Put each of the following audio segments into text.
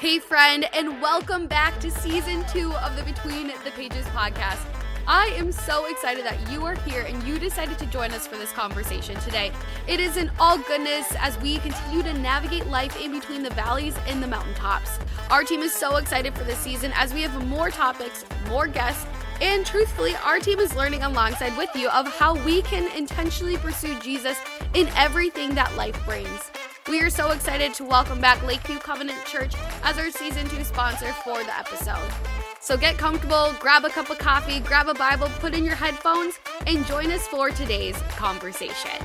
Hey, friend, and welcome back to season two of the Between the Pages podcast. I am so excited that you are here and you decided to join us for this conversation today. It is in all goodness as we continue to navigate life in between the valleys and the mountaintops. Our team is so excited for this season as we have more topics, more guests, and truthfully, our team is learning alongside with you of how we can intentionally pursue Jesus in everything that life brings. We are so excited to welcome back Lakeview Covenant Church as our season two sponsor for the episode. So get comfortable, grab a cup of coffee, grab a Bible, put in your headphones, and join us for today's conversation.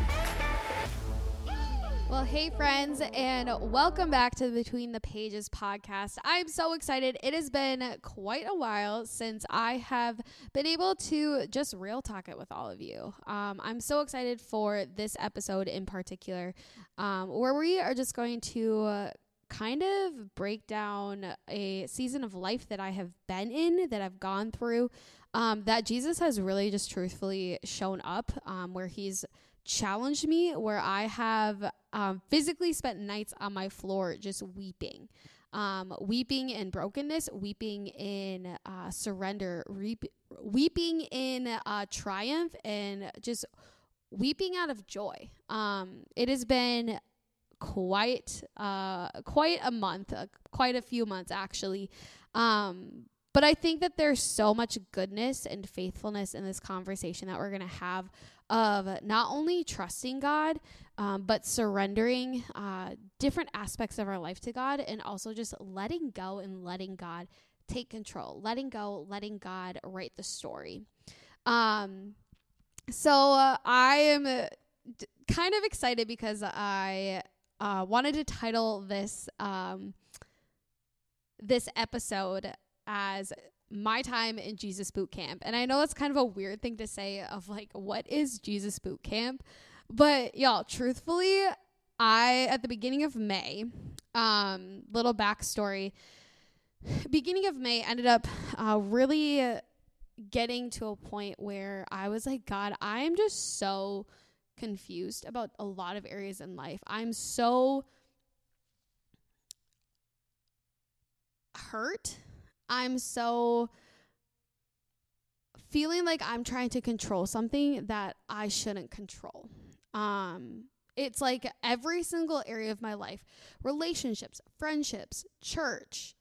Well, hey, friends, and welcome back to the Between the Pages podcast. I'm so excited. It has been quite a while since I have been able to just real talk it with all of you. Um, I'm so excited for this episode in particular, um, where we are just going to kind of break down a season of life that I have been in, that I've gone through, um, that Jesus has really just truthfully shown up, um, where he's challenged me, where I have um, physically spent nights on my floor just weeping. Um, weeping in brokenness, weeping in uh, surrender, reap- weeping in uh, triumph, and just weeping out of joy. Um, it has been quite uh, quite a month, uh, quite a few months actually. Um, but I think that there's so much goodness and faithfulness in this conversation that we're going to have of not only trusting God, um, but surrendering uh, different aspects of our life to God and also just letting go and letting God take control, letting go, letting God write the story. Um, so uh, I am uh, d- kind of excited because I uh, wanted to title this um, this episode as my time in Jesus boot camp. And I know that's kind of a weird thing to say of like what is Jesus boot camp? But y'all, truthfully, I at the beginning of May, um little backstory, beginning of May ended up uh, really getting to a point where I was like, God, I'm just so confused about a lot of areas in life. I'm so hurt I'm so feeling like I'm trying to control something that I shouldn't control. Um, it's like every single area of my life relationships, friendships, church,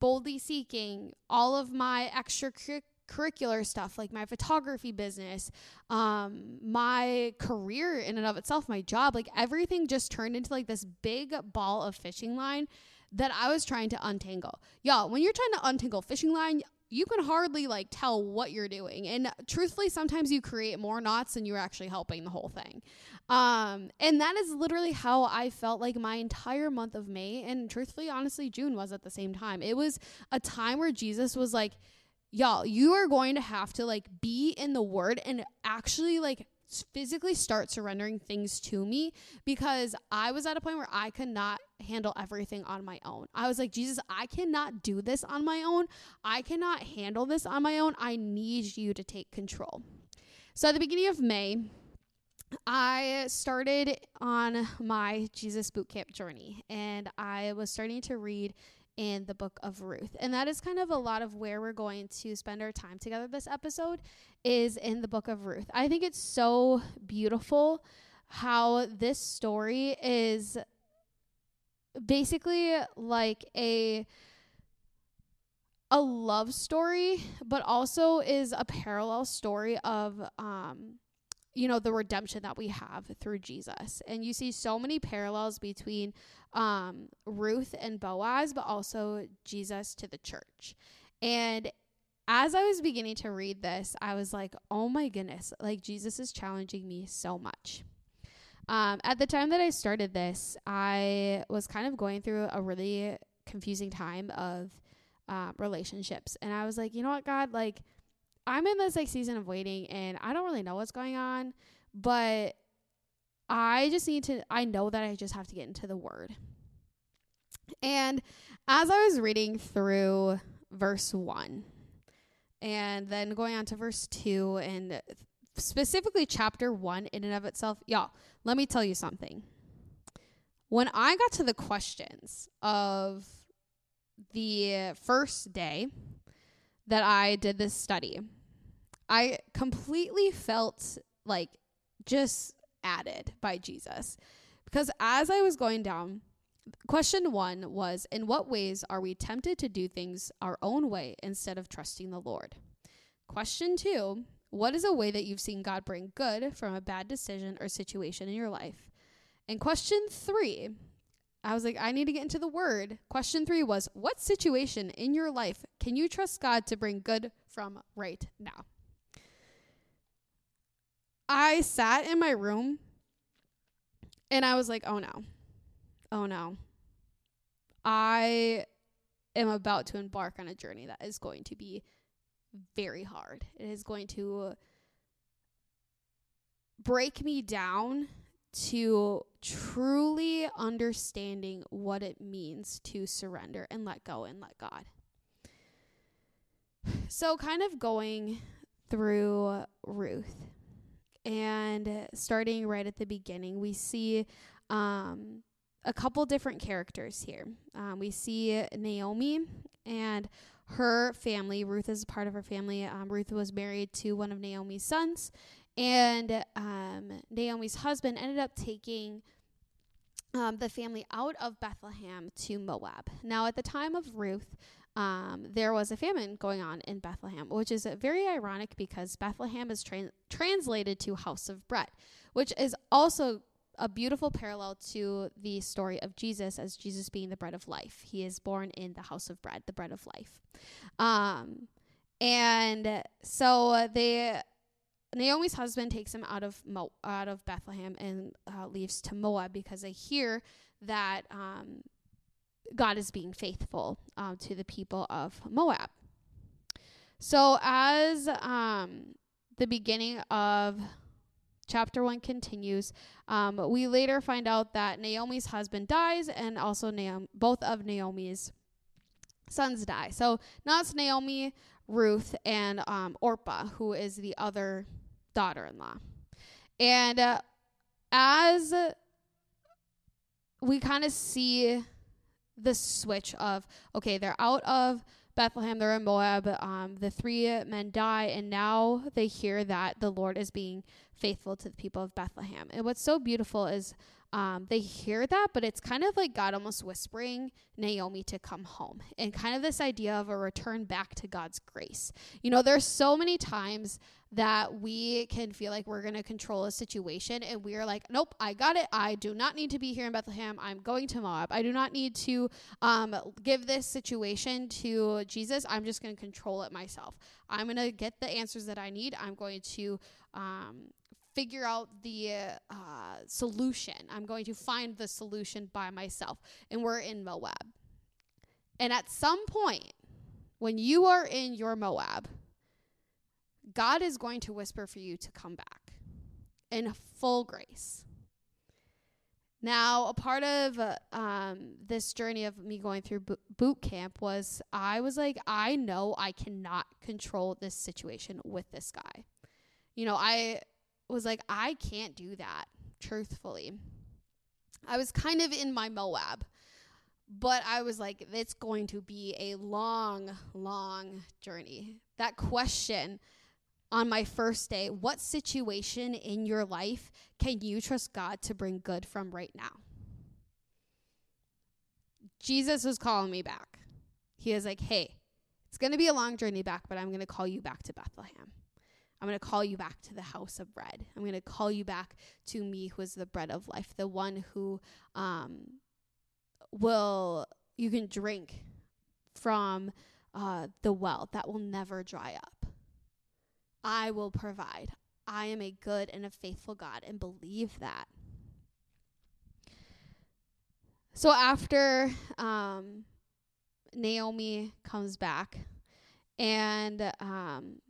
boldly seeking, all of my extracurricular stuff like my photography business, um, my career in and of itself, my job, like everything just turned into like this big ball of fishing line that I was trying to untangle. Y'all, when you're trying to untangle fishing line, you can hardly like tell what you're doing. And truthfully, sometimes you create more knots than you're actually helping the whole thing. Um, and that is literally how I felt like my entire month of May and truthfully, honestly, June was at the same time. It was a time where Jesus was like, y'all, you are going to have to like be in the word and actually like physically start surrendering things to me because I was at a point where I could not handle everything on my own. I was like, Jesus, I cannot do this on my own. I cannot handle this on my own. I need you to take control. So at the beginning of May, I started on my Jesus bootcamp journey and I was starting to read in the book of Ruth. And that is kind of a lot of where we're going to spend our time together this episode is in the book of Ruth. I think it's so beautiful how this story is basically like a a love story but also is a parallel story of um you know the redemption that we have through Jesus and you see so many parallels between um, Ruth and Boaz, but also Jesus to the church. And as I was beginning to read this, I was like, oh my goodness, like Jesus is challenging me so much. Um, at the time that I started this, I was kind of going through a really confusing time of uh, relationships. And I was like, you know what, God, like, I'm in this like season of waiting and I don't really know what's going on, but I just need to, I know that I just have to get into the word. And as I was reading through verse one and then going on to verse two and specifically chapter one in and of itself, y'all, let me tell you something. When I got to the questions of the first day that I did this study, I completely felt like just added by Jesus. Because as I was going down, question one was In what ways are we tempted to do things our own way instead of trusting the Lord? Question two What is a way that you've seen God bring good from a bad decision or situation in your life? And question three, I was like, I need to get into the word. Question three was, What situation in your life can you trust God to bring good from right now? I sat in my room and I was like, oh no. Oh no. I am about to embark on a journey that is going to be very hard. It is going to break me down to truly understanding what it means to surrender and let go and let God. So, kind of going through Ruth and starting right at the beginning, we see um, a couple different characters here. Um, we see Naomi and her family. Ruth is part of her family. Um, Ruth was married to one of Naomi's sons, and um, Naomi's husband ended up taking um, the family out of Bethlehem to Moab. Now, at the time of Ruth, um, there was a famine going on in Bethlehem, which is very ironic because Bethlehem is tra- translated to house of bread, which is also a beautiful parallel to the story of Jesus as Jesus being the bread of life. He is born in the house of bread, the bread of life. Um, and so they Naomi's husband takes him out of Mo- out of Bethlehem and uh, leaves to Moab because they hear that um, God is being faithful um, to the people of Moab. So, as um, the beginning of chapter one continues, um, we later find out that Naomi's husband dies, and also Naomi, both of Naomi's sons die. So now it's Naomi, Ruth, and um, Orpah, who is the other daughter-in-law. And uh, as we kind of see the switch of okay, they're out of Bethlehem, they're in Moab. Um, the three men die, and now they hear that the Lord is being faithful to the people of Bethlehem. And what's so beautiful is um, they hear that, but it's kind of like God almost whispering Naomi to come home and kind of this idea of a return back to God's grace. You know, there's so many times that we can feel like we're going to control a situation and we are like, nope, I got it. I do not need to be here in Bethlehem. I'm going to Moab. I do not need to um, give this situation to Jesus. I'm just going to control it myself. I'm going to get the answers that I need. I'm going to um, figure out the uh, solution. I'm going to find the solution by myself. And we're in Moab. And at some point, when you are in your Moab, God is going to whisper for you to come back in full grace. Now, a part of um, this journey of me going through boot camp was I was like, I know I cannot control this situation with this guy. You know, I was like, I can't do that, truthfully. I was kind of in my Moab, but I was like, it's going to be a long, long journey. That question on my first day what situation in your life can you trust God to bring good from right now? Jesus was calling me back. He was like, hey, it's going to be a long journey back, but I'm going to call you back to Bethlehem. I'm going to call you back to the house of bread. I'm going to call you back to me who is the bread of life, the one who um, will, you can drink from uh, the well that will never dry up. I will provide. I am a good and a faithful God and believe that. So after um, Naomi comes back and um,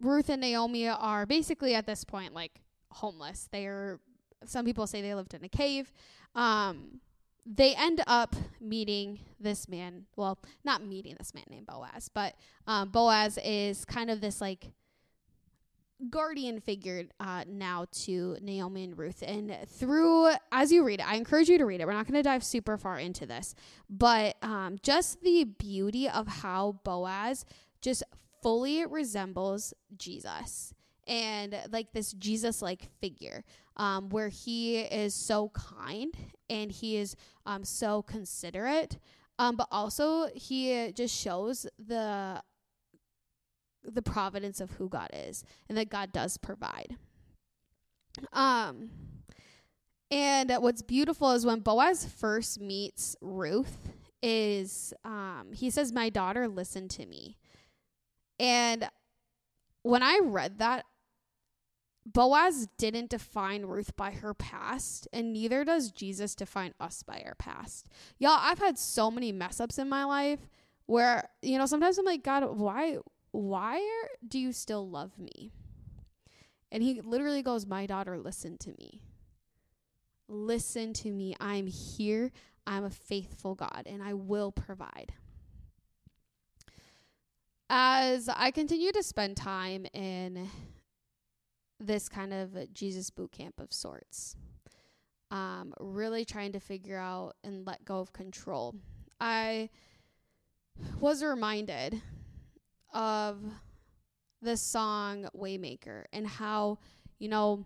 Ruth and Naomi are basically at this point like homeless. They are some people say they lived in a cave. Um, they end up meeting this man. Well, not meeting this man named Boaz, but um, Boaz is kind of this like guardian figure uh, now to Naomi and Ruth. And through, as you read it, I encourage you to read it. We're not going to dive super far into this, but um, just the beauty of how Boaz just fully resembles Jesus and like this Jesus like figure um, where he is so kind and he is um, so considerate. Um, but also he just shows the the providence of who God is and that God does provide. Um and what's beautiful is when Boaz first meets Ruth is um he says my daughter listen to me. And when I read that Boaz didn't define Ruth by her past, and neither does Jesus define us by our past. Y'all, I've had so many mess ups in my life where, you know, sometimes I'm like, God, why why are, do you still love me? And he literally goes, My daughter, listen to me. Listen to me. I'm here. I'm a faithful God, and I will provide. As I continue to spend time in this kind of Jesus boot camp of sorts. Um, really trying to figure out and let go of control. I was reminded of the song Waymaker and how, you know,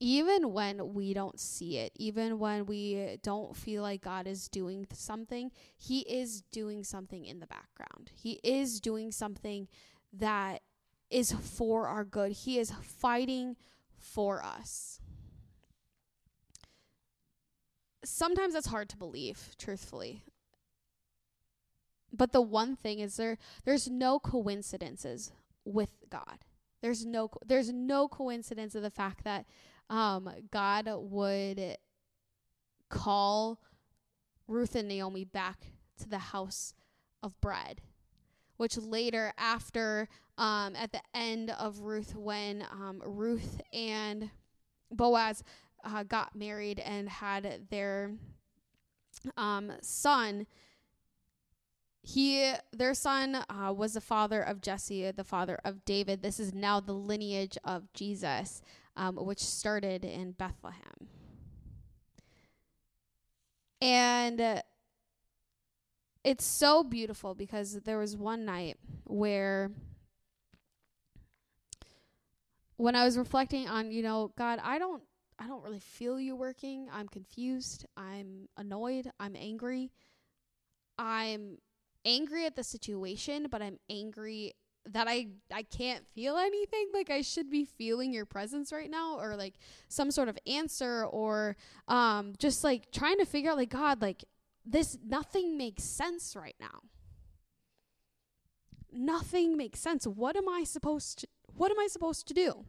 even when we don't see it, even when we don't feel like God is doing something, He is doing something in the background. He is doing something that is for our good. He is fighting for us. Sometimes it's hard to believe, truthfully. But the one thing is there there's no coincidences with God. There's no there's no coincidence of the fact that um, God would call Ruth and Naomi back to the house of bread which later after um, at the end of Ruth when um, Ruth and Boaz uh, got married and had their um, son he their son uh, was the father of Jesse, the father of David. This is now the lineage of Jesus, um, which started in Bethlehem. And it's so beautiful because there was one night where when I was reflecting on, you know, God, I don't I don't really feel you working. I'm confused. I'm annoyed. I'm angry. I'm angry at the situation, but I'm angry that I I can't feel anything like I should be feeling your presence right now or like some sort of answer or um just like trying to figure out like God like this nothing makes sense right now. Nothing makes sense. What am I supposed to what am I supposed to do?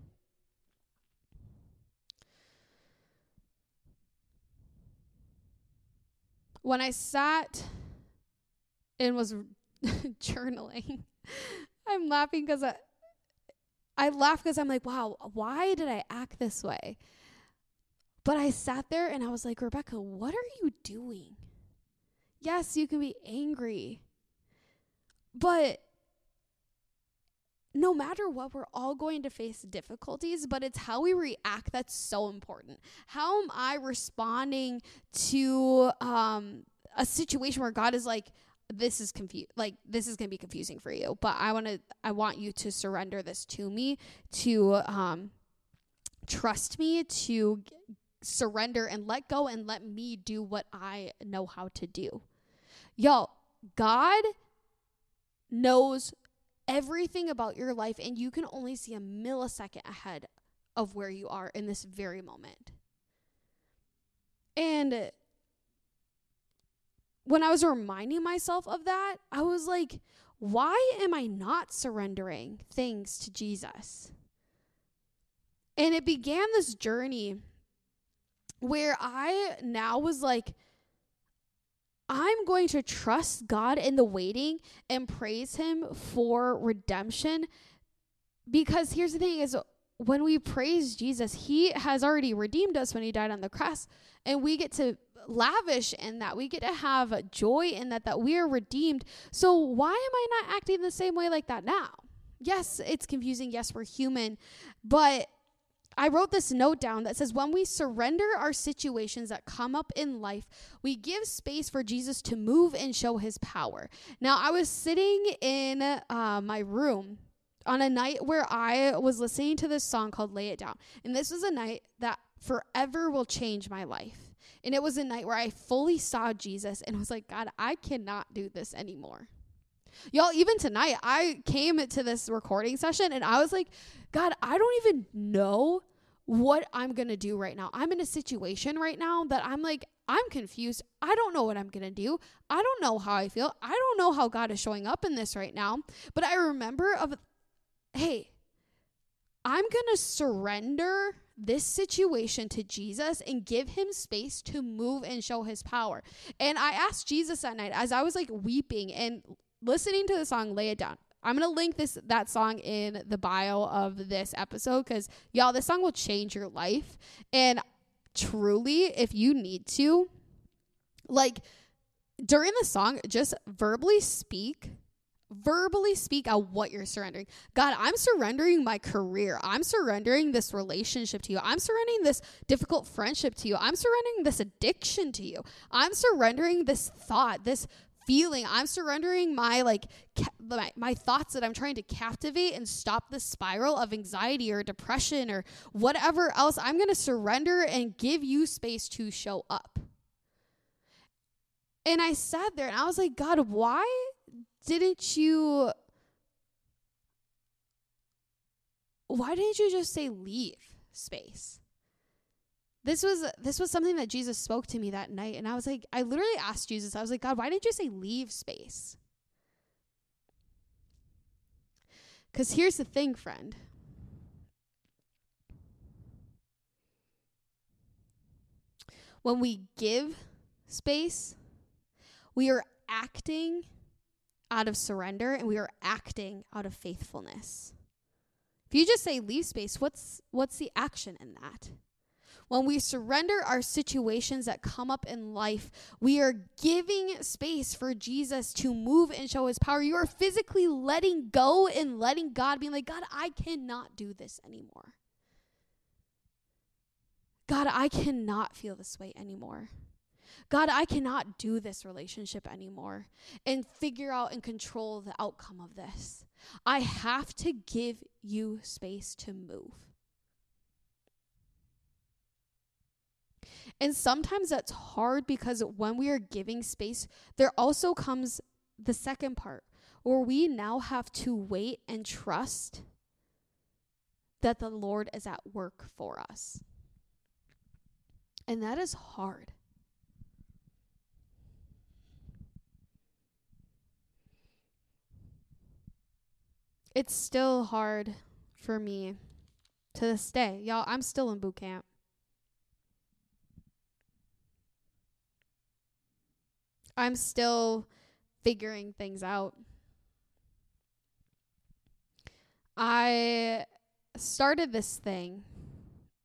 When I sat and was journaling, I'm laughing because I, I laugh because I'm like, wow, why did I act this way? But I sat there and I was like, Rebecca, what are you doing? Yes, you can be angry. But no matter what, we're all going to face difficulties, but it's how we react that's so important. How am I responding to um, a situation where God is like, this is confused like this is going to be confusing for you but i want to i want you to surrender this to me to um trust me to g- surrender and let go and let me do what i know how to do Y'all, God knows everything about your life, and you can only see a millisecond ahead of where you are in this very moment. And when I was reminding myself of that, I was like, why am I not surrendering things to Jesus? And it began this journey where I now was like, I'm going to trust God in the waiting and praise him for redemption because here's the thing is when we praise Jesus, he has already redeemed us when he died on the cross and we get to lavish in that. We get to have joy in that that we are redeemed. So why am I not acting the same way like that now? Yes, it's confusing. Yes, we're human. But I wrote this note down that says when we surrender our situations that come up in life, we give space for Jesus to move and show his power. Now, I was sitting in uh, my room on a night where I was listening to this song called Lay It Down. And this was a night that forever will change my life. And it was a night where I fully saw Jesus and was like, God, I cannot do this anymore. Y'all, even tonight, I came to this recording session and I was like, God, I don't even know what I'm going to do right now. I'm in a situation right now that I'm like, I'm confused. I don't know what I'm going to do. I don't know how I feel. I don't know how God is showing up in this right now. But I remember of hey, I'm going to surrender this situation to Jesus and give him space to move and show his power. And I asked Jesus that night as I was like weeping and listening to the song Lay It Down. I'm gonna link this that song in the bio of this episode because y'all, this song will change your life. And truly, if you need to, like during the song, just verbally speak verbally speak out what you're surrendering. God, I'm surrendering my career. I'm surrendering this relationship to you. I'm surrendering this difficult friendship to you. I'm surrendering this addiction to you. I'm surrendering this thought, this feeling. I'm surrendering my like ca- my, my thoughts that I'm trying to captivate and stop the spiral of anxiety or depression or whatever else. I'm going to surrender and give you space to show up. And I sat there and I was like, God, why didn't you why didn't you just say leave space? This was this was something that jesus spoke to me that night and i was like i literally asked jesus i was like god why didn't you say leave space? Because here's the thing friend. When we give space we are acting out of surrender and we are acting out of faithfulness. If you just say leave space, what's what's the action in that? When we surrender our situations that come up in life, we are giving space for Jesus to move and show his power. You are physically letting go and letting God be like, God, I cannot do this anymore. God, I cannot feel this way anymore. God, I cannot do this relationship anymore and figure out and control the outcome of this. I have to give you space to move. And sometimes that's hard because when we are giving space, there also comes the second part where we now have to wait and trust that the Lord is at work for us. And that is hard. It's still hard for me to this day. Y'all, I'm still in boot camp. I'm still figuring things out. I started this thing,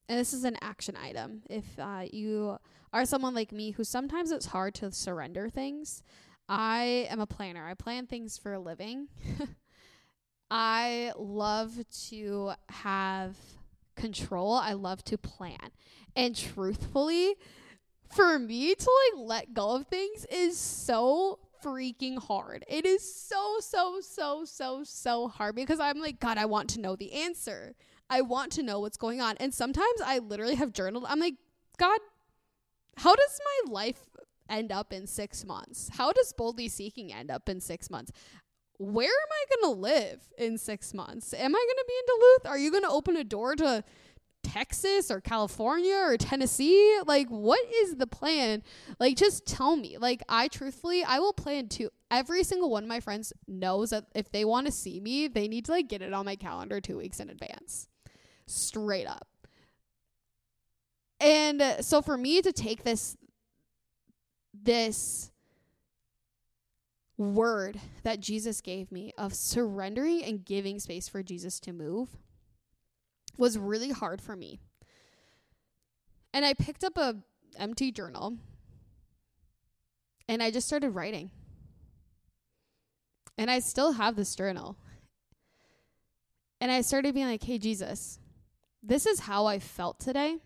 and this is an action item. If uh, you are someone like me who sometimes it's hard to surrender things, I am a planner. I plan things for a living. I love to have control. I love to plan. And truthfully, for me to like let go of things is so freaking hard. It is so, so, so, so, so hard because I'm like, God, I want to know the answer. I want to know what's going on. And sometimes I literally have journaled. I'm like, God, how does my life end up in six months? How does boldly seeking end up in six months? Where am I going to live in six months? Am I going to be in Duluth? Are you going to open a door to Texas or California or Tennessee? Like, what is the plan? Like, just tell me. Like, I truthfully, I will plan to. Every single one of my friends knows that if they want to see me, they need to like get it on my calendar two weeks in advance. Straight up. And so for me to take this, this word that Jesus gave me of surrendering and giving space for Jesus to move was really hard for me. And I picked up a empty journal and I just started writing. And I still have this journal. And I started being like, hey, Jesus, this is how I felt today.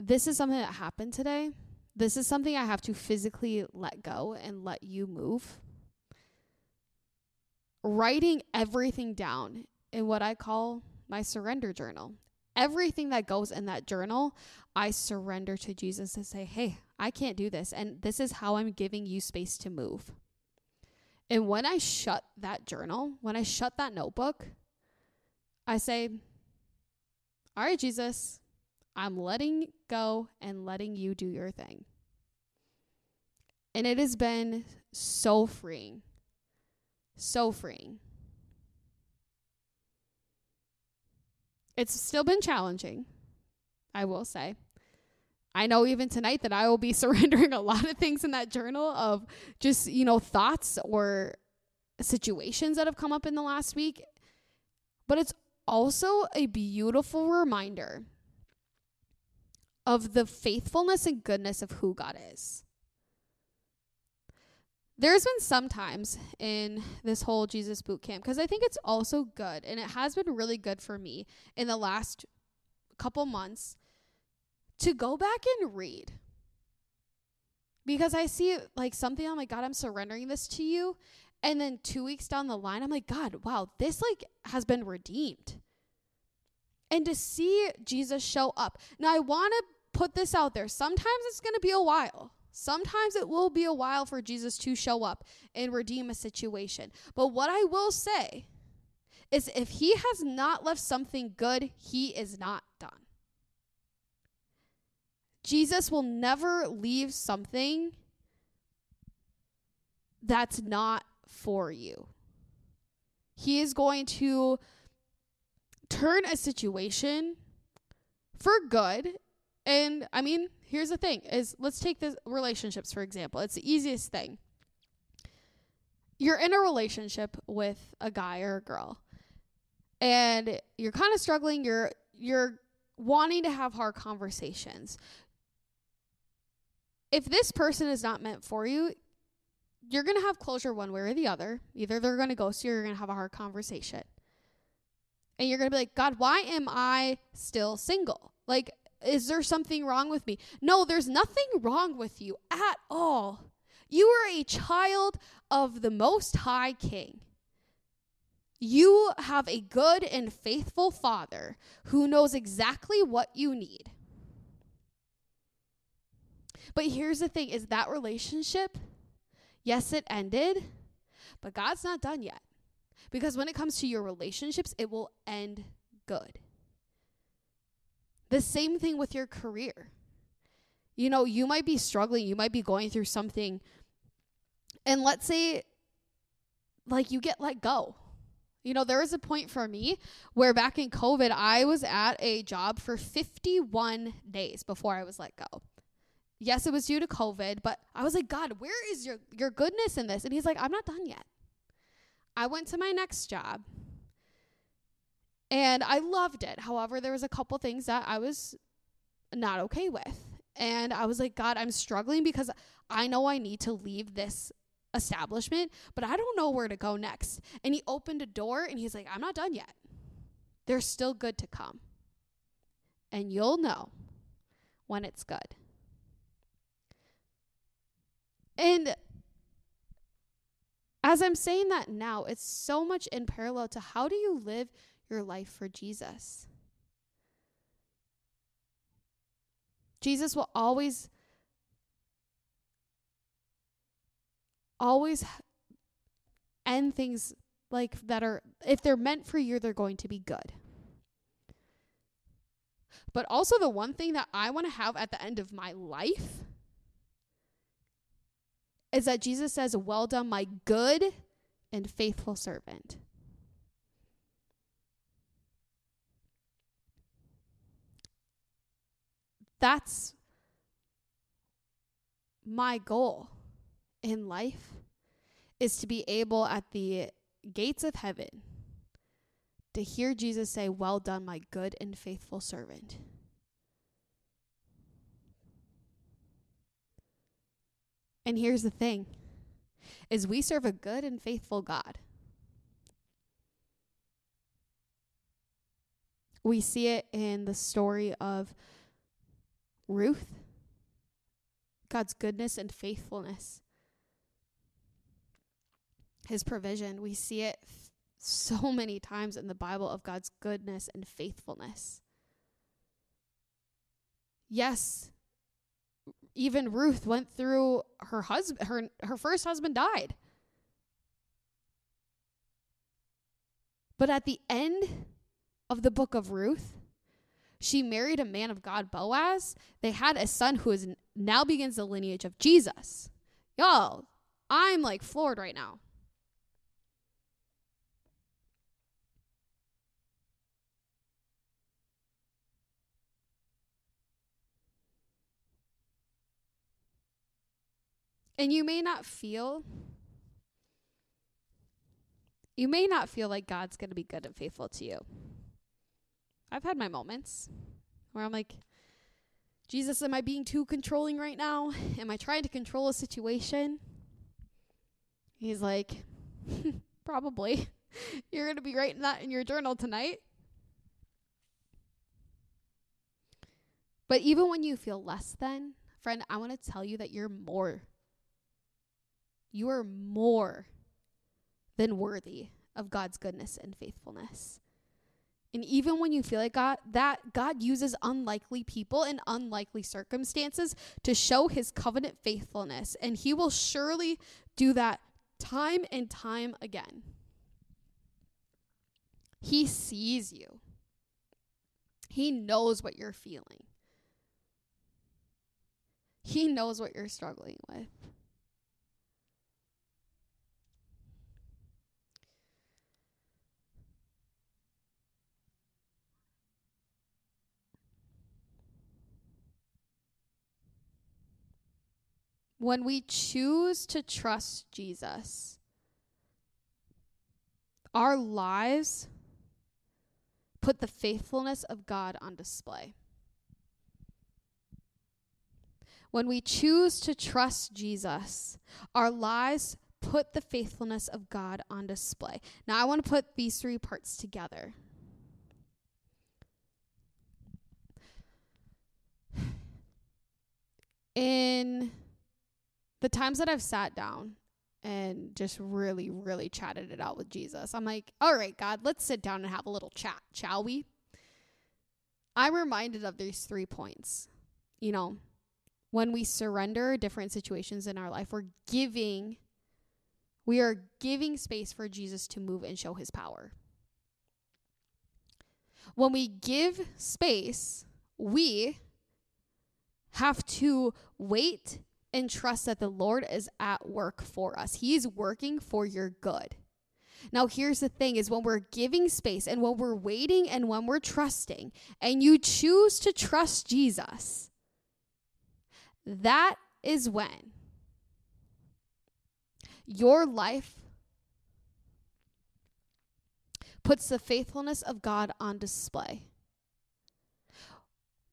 This is something that happened today. This is something I have to physically let go and let you move. Writing everything down in what I call my surrender journal. Everything that goes in that journal, I surrender to Jesus to say, hey, I can't do this. And this is how I'm giving you space to move. And when I shut that journal, when I shut that notebook, I say, All right, Jesus, I'm letting go and letting you do your thing. And it has been so freeing. So freeing. It's still been challenging, I will say. I know even tonight that I will be surrendering a lot of things in that journal of just, you know, thoughts or situations that have come up in the last week. But it's also a beautiful reminder of the faithfulness and goodness of who God is. There's been some times in this whole Jesus boot camp because I think it's also good and it has been really good for me in the last couple months to go back and read. Because I see like something, I'm like, God, I'm surrendering this to you. And then two weeks down the line, I'm like, God, wow, this like has been redeemed. And to see Jesus show up. Now, I want to put this out there. Sometimes it's going to be a while. Sometimes it will be a while for Jesus to show up and redeem a situation. But what I will say is if he has not left something good, he is not done. Jesus will never leave something that's not for you. He is going to turn a situation for good. And I mean, here's the thing is let's take the relationships for example. It's the easiest thing. You're in a relationship with a guy or a girl and you're kind of struggling, you're you're wanting to have hard conversations if this person is not meant for you, you're going to have closure one way or the other. Either they're going to ghost you or you're going to have a hard conversation. And you're going to be like, God, why am I still single? Like, is there something wrong with me? No, there's nothing wrong with you at all. You are a child of the Most High King. You have a good and faithful Father who knows exactly what you need. But here's the thing is that relationship, yes, it ended, but God's not done yet. Because when it comes to your relationships, it will end good. The same thing with your career. You know, you might be struggling, you might be going through something, and let's say, like, you get let go. You know, there was a point for me where back in COVID, I was at a job for 51 days before I was let go yes, it was due to COVID, but I was like, God, where is your, your goodness in this? And he's like, I'm not done yet. I went to my next job and I loved it. However, there was a couple things that I was not okay with. And I was like, God, I'm struggling because I know I need to leave this establishment, but I don't know where to go next. And he opened a door and he's like, I'm not done yet. There's still good to come. And you'll know when it's good. And as I'm saying that now, it's so much in parallel to how do you live your life for Jesus? Jesus will always always end things like that are if they're meant for you they're going to be good. But also the one thing that I want to have at the end of my life is that Jesus says, Well done, my good and faithful servant. That's my goal in life is to be able at the gates of heaven to hear Jesus say, Well done, my good and faithful servant. And here's the thing is we serve a good and faithful God. We see it in the story of Ruth, God's goodness and faithfulness, His provision. We see it f- so many times in the Bible of God's goodness and faithfulness. Yes, even Ruth went through her husband her her first husband died. But at the end of the book of Ruth, she married a man of God, Boaz. They had a son who is now begins the lineage of Jesus. Y'all, I'm like floored right now. And you may not feel you may not feel like God's going to be good and faithful to you. I've had my moments where I'm like, Jesus, am I being too controlling right now? Am I trying to control a situation? He's like, probably. You're going to be writing that in your journal tonight. But even when you feel less than, friend, I want to tell you that you're more. You are more than worthy of God's goodness and faithfulness. And even when you feel like God, that God uses unlikely people in unlikely circumstances to show his covenant faithfulness, and he will surely do that time and time again. He sees you. He knows what you're feeling. He knows what you're struggling with. When we choose to trust Jesus, our lives put the faithfulness of God on display. When we choose to trust Jesus, our lives put the faithfulness of God on display. Now, I want to put these three parts together. In the times that I've sat down and just really, really chatted it out with Jesus, I'm like, all right, God, let's sit down and have a little chat, shall we? I'm reminded of these three points. You know, when we surrender different situations in our life, we're giving, we are giving space for Jesus to move and show his power. When we give space, we have to wait and trust that the Lord is at work for us. He is working for your good. Now, here's the thing is when we're giving space and when we're waiting and when we're trusting and you choose to trust Jesus, that is when your life puts the faithfulness of God on display.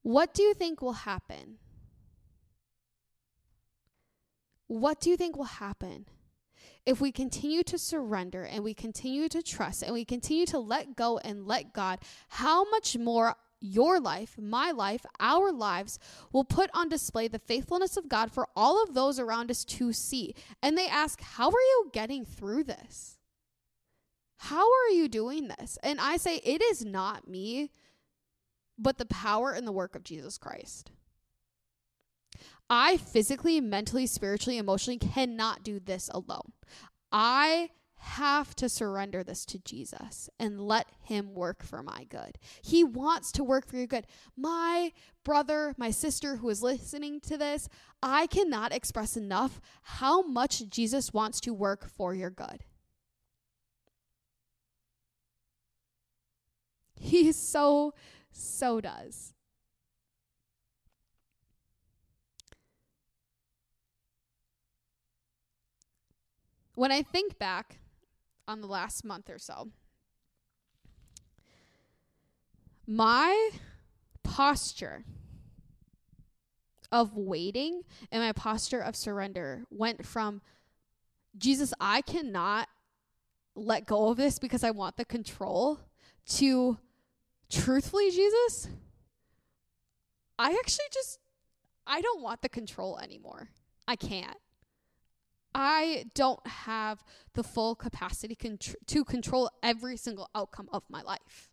What do you think will happen what do you think will happen if we continue to surrender and we continue to trust and we continue to let go and let God? How much more your life, my life, our lives will put on display the faithfulness of God for all of those around us to see. And they ask, How are you getting through this? How are you doing this? And I say, It is not me, but the power and the work of Jesus Christ. I physically, mentally, spiritually, emotionally cannot do this alone. I have to surrender this to Jesus and let him work for my good. He wants to work for your good. My brother, my sister who is listening to this, I cannot express enough how much Jesus wants to work for your good. He so, so does. When I think back on the last month or so, my posture of waiting and my posture of surrender went from Jesus, I cannot let go of this because I want the control to truthfully, Jesus, I actually just I don't want the control anymore. I can't. I don't have the full capacity contr- to control every single outcome of my life.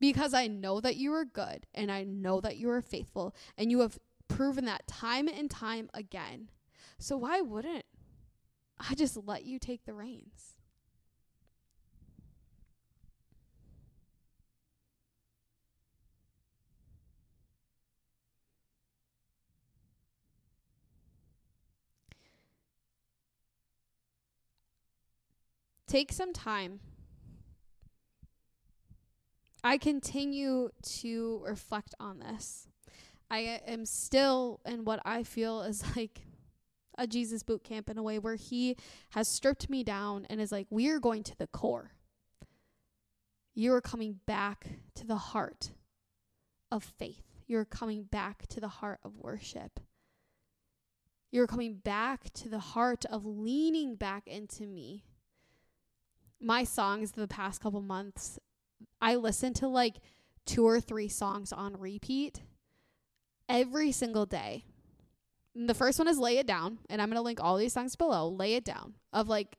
Because I know that you are good and I know that you are faithful and you have proven that time and time again. So why wouldn't I just let you take the reins? Take some time. I continue to reflect on this. I am still in what I feel is like a Jesus boot camp in a way where he has stripped me down and is like, we are going to the core. You are coming back to the heart of faith. You're coming back to the heart of worship. You're coming back to the heart of leaning back into me my songs the past couple months, I listen to like two or three songs on repeat every single day. And the first one is Lay It Down, and I'm going to link all these songs below. Lay It Down of like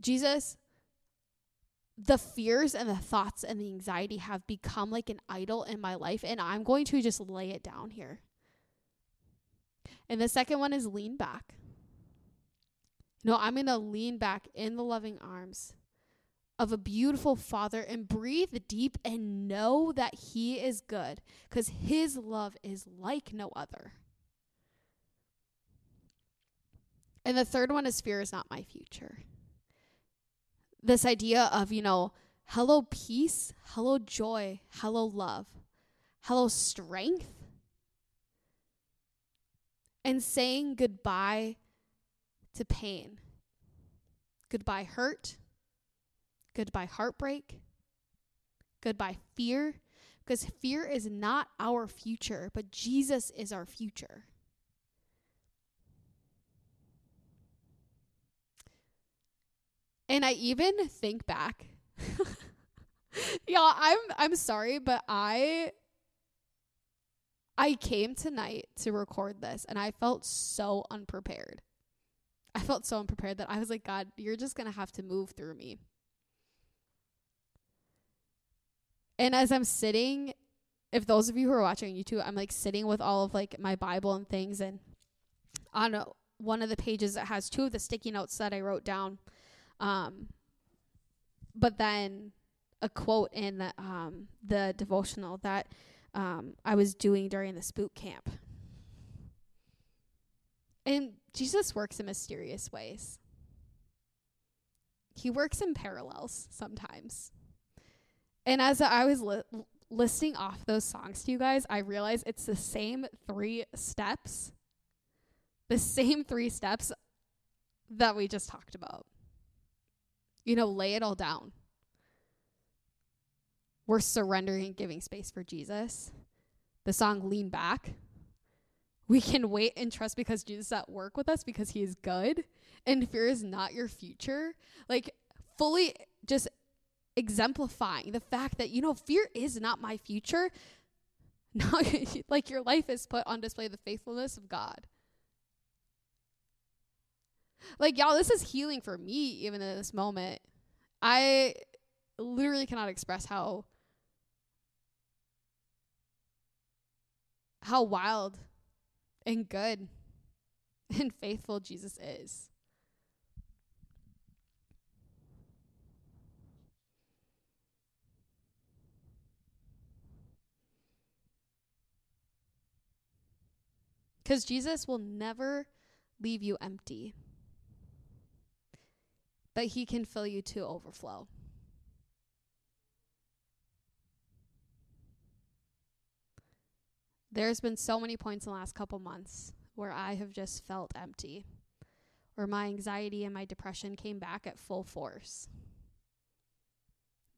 Jesus the fears and the thoughts and the anxiety have become like an idol in my life and I'm going to just lay it down here. And the second one is lean back. No, I'm going to lean back in the loving arms of a beautiful father and breathe deep and know that he is good because his love is like no other. And the third one is fear is not my future. This idea of, you know, hello peace, hello joy, hello love, hello strength, and saying goodbye to pain. Goodbye, hurt. Goodbye, heartbreak. Goodbye, fear. Because fear is not our future, but Jesus is our future. And I even think back. yeah, I'm I'm sorry, but I I came tonight to record this and I felt so unprepared. I felt so unprepared that I was like, God, you're just going to have to move through me. And as I'm sitting, if those of you who are watching YouTube, I'm like sitting with all of like my Bible and things, and on one of the pages it has two of the sticky notes that I wrote down, um, but then a quote in the, um, the devotional that um, I was doing during this boot camp. And Jesus works in mysterious ways. He works in parallels sometimes. And as I was li- listing off those songs to you guys, I realized it's the same three steps, the same three steps that we just talked about. You know, lay it all down. We're surrendering and giving space for Jesus. The song Lean Back we can wait and trust because Jesus is at work with us because he is good and fear is not your future. Like fully just exemplifying the fact that you know fear is not my future. No, like your life is put on display the faithfulness of God. Like y'all, this is healing for me even in this moment. I literally cannot express how how wild and good and faithful Jesus is. Because Jesus will never leave you empty, but he can fill you to overflow. There's been so many points in the last couple months where I have just felt empty, where my anxiety and my depression came back at full force.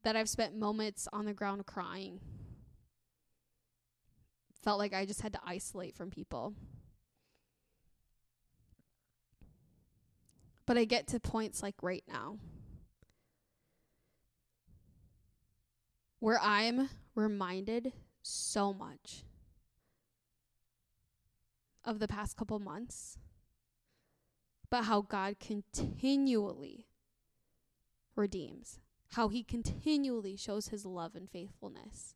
That I've spent moments on the ground crying. Felt like I just had to isolate from people. But I get to points like right now where I'm reminded so much of the past couple months, but how God continually redeems, how he continually shows his love and faithfulness.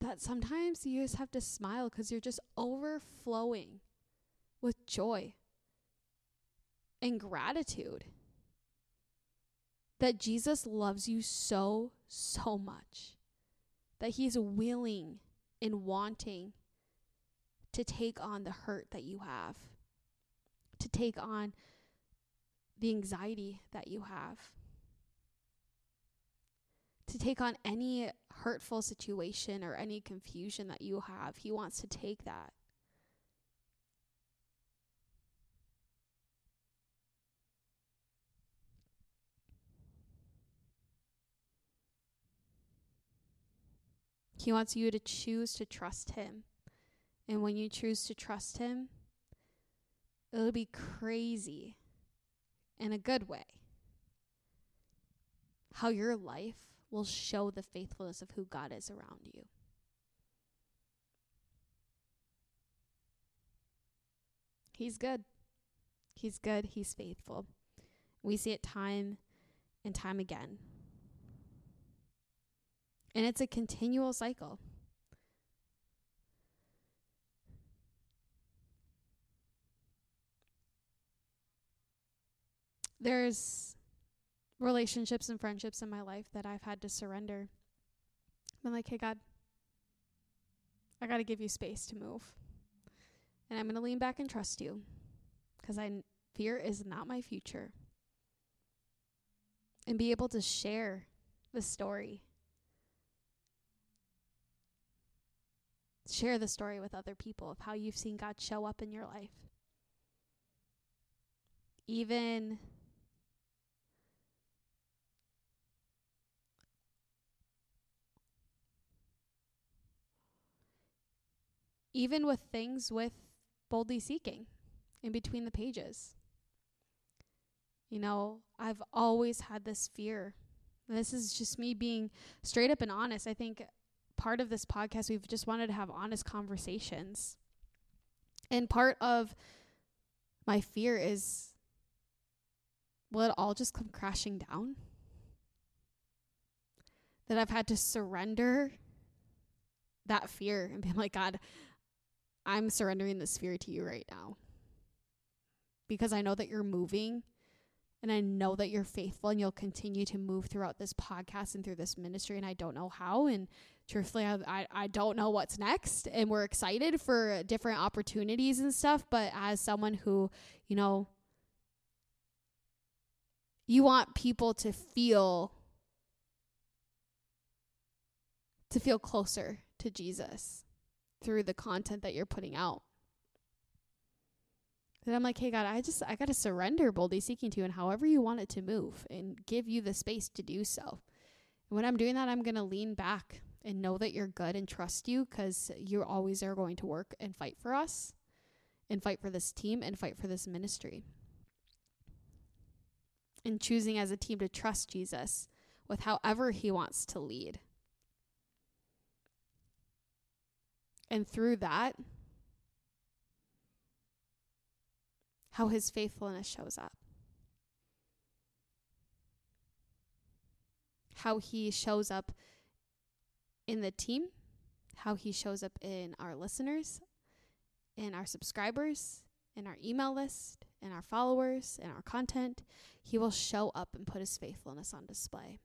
That sometimes you just have to smile because you're just overflowing with joy and gratitude that Jesus loves you so, so much, that he's willing and wanting to take on the hurt that you have, to take on the anxiety that you have, to take on any hurtful situation or any confusion that you have. He wants to take that. He wants you to choose to trust Him. And when you choose to trust Him, it'll be crazy in a good way how your life will show the faithfulness of who God is around you. He's good. He's good. He's faithful. We see it time and time again. And it's a continual cycle. There's relationships and friendships in my life that I've had to surrender. I'm like, hey, God, I got to give you space to move. And I'm going to lean back and trust you because I fear is not my future. And be able to share the story Share the story with other people of how you've seen God show up in your life. Even even with things with boldly seeking in between the pages. You know, I've always had this fear. This is just me being straight up and honest. I think part of this podcast, we've just wanted to have honest conversations. And part of my fear is will it all just come crashing down? That I've had to surrender that fear and be like, God, I'm surrendering this fear to you right now. Because I know that you're moving and I know that you're faithful and you'll continue to move throughout this podcast and through this ministry. And I don't know how. And truthfully, I, I, I don't know what's next. And we're excited for different opportunities and stuff. But as someone who, you know, you want people to feel to feel closer to Jesus through the content that you're putting out. And I'm like, hey God, I just I gotta surrender boldly seeking to and however you want it to move and give you the space to do so. And when I'm doing that, I'm gonna lean back and know that you're good and trust you because you always are going to work and fight for us and fight for this team and fight for this ministry. And choosing as a team to trust Jesus with however he wants to lead. And through that, how his faithfulness shows up. How he shows up in the team, how he shows up in our listeners, in our subscribers, in our email list, in our followers, in our content. He will show up and put his faithfulness on display.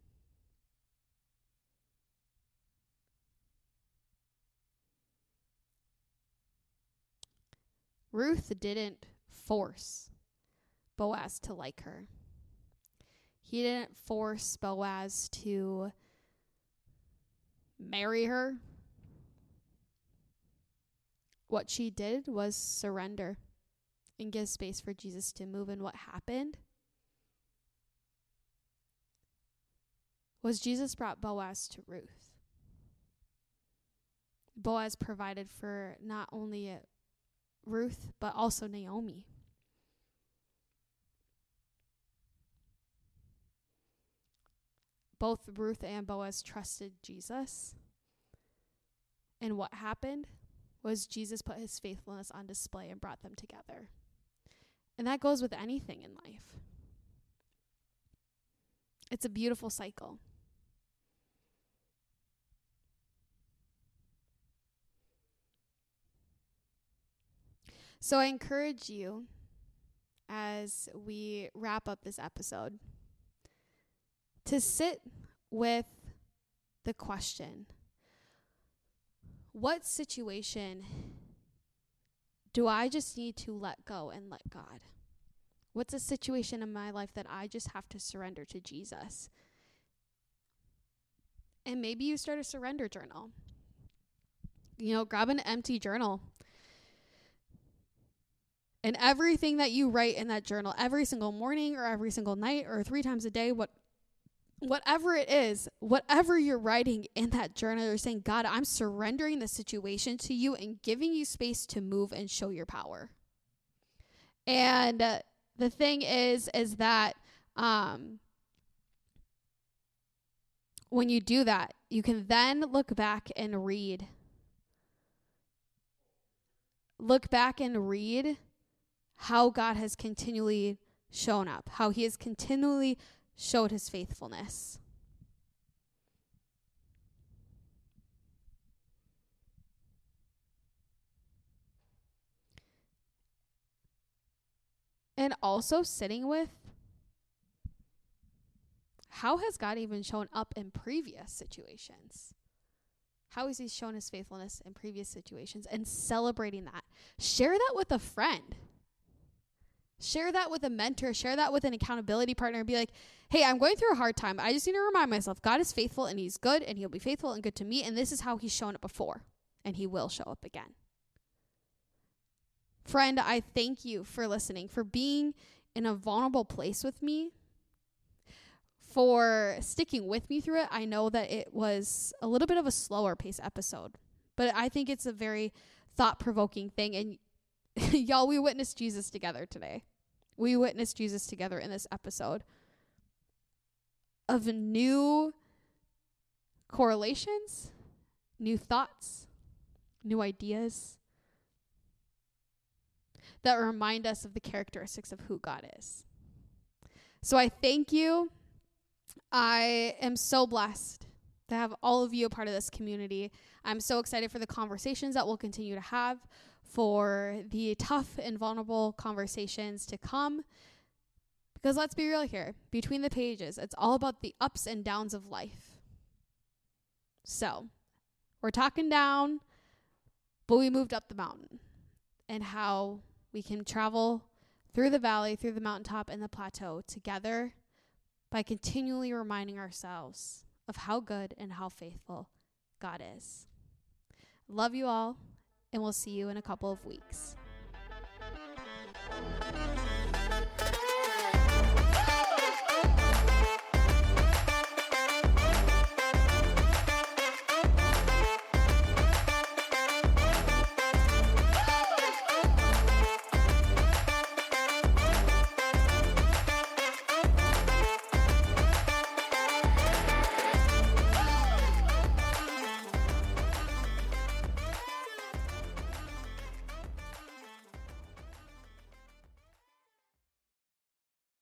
Ruth didn't force Boaz to like her. He didn't force Boaz to marry her. What she did was surrender and give space for Jesus to move. And what happened was Jesus brought Boaz to Ruth. Boaz provided for not only Ruth, but also Naomi. both Ruth and Boaz trusted Jesus. And what happened was Jesus put his faithfulness on display and brought them together. And that goes with anything in life. It's a beautiful cycle. So I encourage you as we wrap up this episode to sit with the question what situation do I just need to let go and let God? What's a situation in my life that I just have to surrender to Jesus? And maybe you start a surrender journal. You know, grab an empty journal and everything that you write in that journal every single morning or every single night or three times a day, what whatever it is, whatever you're writing in that journal, you're saying, God, I'm surrendering the situation to you and giving you space to move and show your power. And uh, the thing is, is that um, when you do that, you can then look back and read. Look back and read how God has continually shown up, how he has continually showed his faithfulness. And also sitting with how has God even shown up in previous situations? How has He shown His faithfulness in previous situations and celebrating that? Share that with a friend. Share that with a mentor, share that with an accountability partner, be like, hey, I'm going through a hard time. I just need to remind myself God is faithful and He's good and He'll be faithful and good to me. And this is how He's shown up before, and He will show up again. Friend, I thank you for listening, for being in a vulnerable place with me, for sticking with me through it. I know that it was a little bit of a slower pace episode, but I think it's a very thought provoking thing. And y'all, we witnessed Jesus together today we witnessed Jesus together in this episode of new correlations, new thoughts, new ideas that remind us of the characteristics of who God is. So I thank you. I am so blessed to have all of you a part of this community. I'm so excited for the conversations that we'll continue to have for the tough and vulnerable conversations to come. Because let's be real here between the pages, it's all about the ups and downs of life. So, we're talking down, but we moved up the mountain and how we can travel through the valley, through the mountaintop, and the plateau together by continually reminding ourselves of how good and how faithful God is. Love you all, and we'll see you in a couple of weeks.